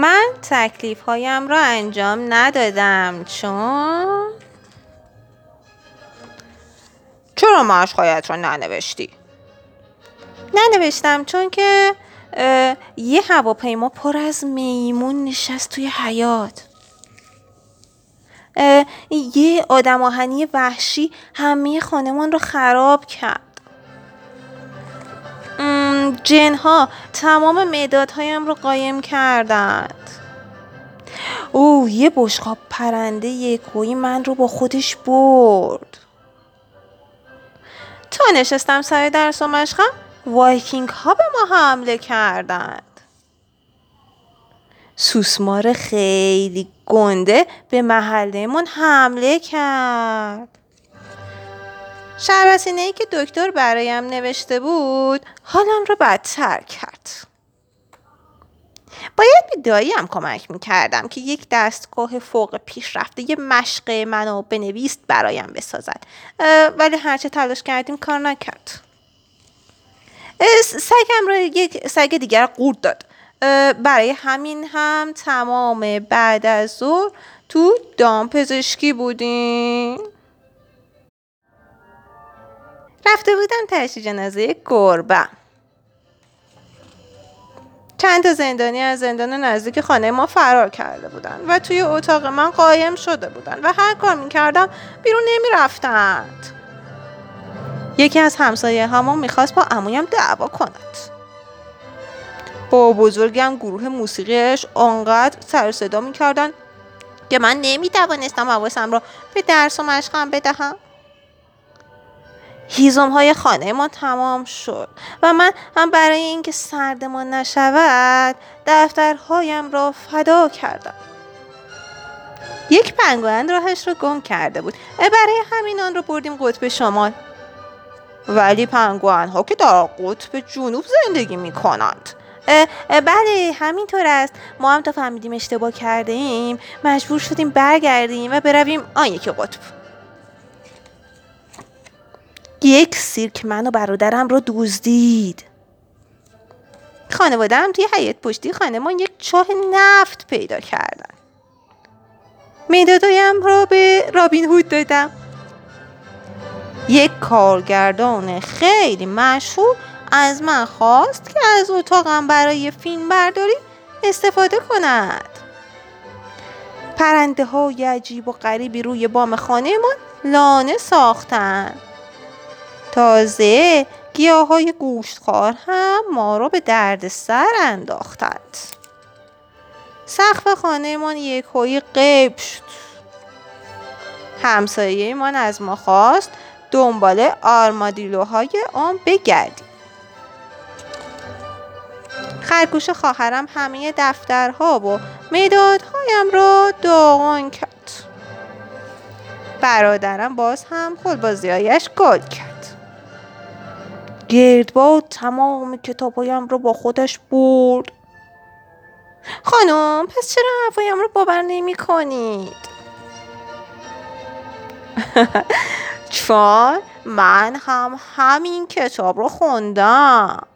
من تکلیف هایم را انجام ندادم چون؟ چرا مشقایت را ننوشتی؟ ننوشتم چون که یه هواپیما پر از میمون نشست توی حیات یه آدم آهنی وحشی همه خانمان رو خراب کرد. جنها تمام مدادهایم رو قایم کردند. او یه بشقاب پرنده یکویی من رو با خودش برد. تا نشستم سر درس و مشقم وایکینگ ها به ما حمله کردند. سوسمار خیلی گنده به محلهمون حمله کرد. شربتینه ای که دکتر برایم نوشته بود حالم را بدتر کرد. باید به داییم کمک می‌کردم که یک دستگاه فوق پیشرفته یه مشق منو بنویست برایم بسازد. ولی هرچه تلاش کردیم کار نکرد. سگم را یک سگ دیگر قورت داد. برای همین هم تمام بعد از ظهر تو دامپزشکی بودیم. رفته بودم تشییع جنازه گربه. چند تا زندانی از زندان نزدیک خانه ما فرار کرده بودن و توی اتاق من قایم شده بودن و هر کار می‌کردم بیرون نمی‌رفتند. یکی از همسایه همون می‌خواست با امویم دعوا کند. با بزرگم گروه موسیقیش آنقدر سر صدا می‌کردن که من نمی‌توانستم حواسم را به درس و مشقم بدهم. هیزم های خانه ما تمام شد و من هم برای اینکه سردمان نشود دفترهایم را فدا کردم. یک پنگوئن راهش رو گم کرده بود. برای همین آن رو بردیم قطب شمال. ولی پنگوئن ها که در قطب جنوب زندگی می کنند بله همینطور است. ما هم تا فهمیدیم اشتباه کرده ایم مجبور شدیم برگردیم و برویم آن یکی قطب. یک سیرک من و برادرم رو دزدید. خانواده هم توی حیات پشتی خانمان یک چاه نفت پیدا کردن. میدادایم را به رابین هود دادم. یک کارگردان خیلی مشهور از من خواست که از اتاقم برای فیلم برداری استفاده کند. پرنده های عجیب و غریبی روی بام خانهمان لانه ساختند تازه گیاه های گوشتخوار هم ما رو به درد سر انداختند. سقف خانهمان یک هایی قیب شد. همسایه از ما خواست دنبال آرمادیلوهای آن بگردیم. خرگوش خواهرم همه دفترها و مدادهایم را داغان کرد. برادرم باز هم خلبازیهایش گل کرد. گردباد تمام کتابهایم رو با خودش برد. خانم پس چرا حرفایم رو باور نمی کنید چون من هم همین کتاب رو خوندم.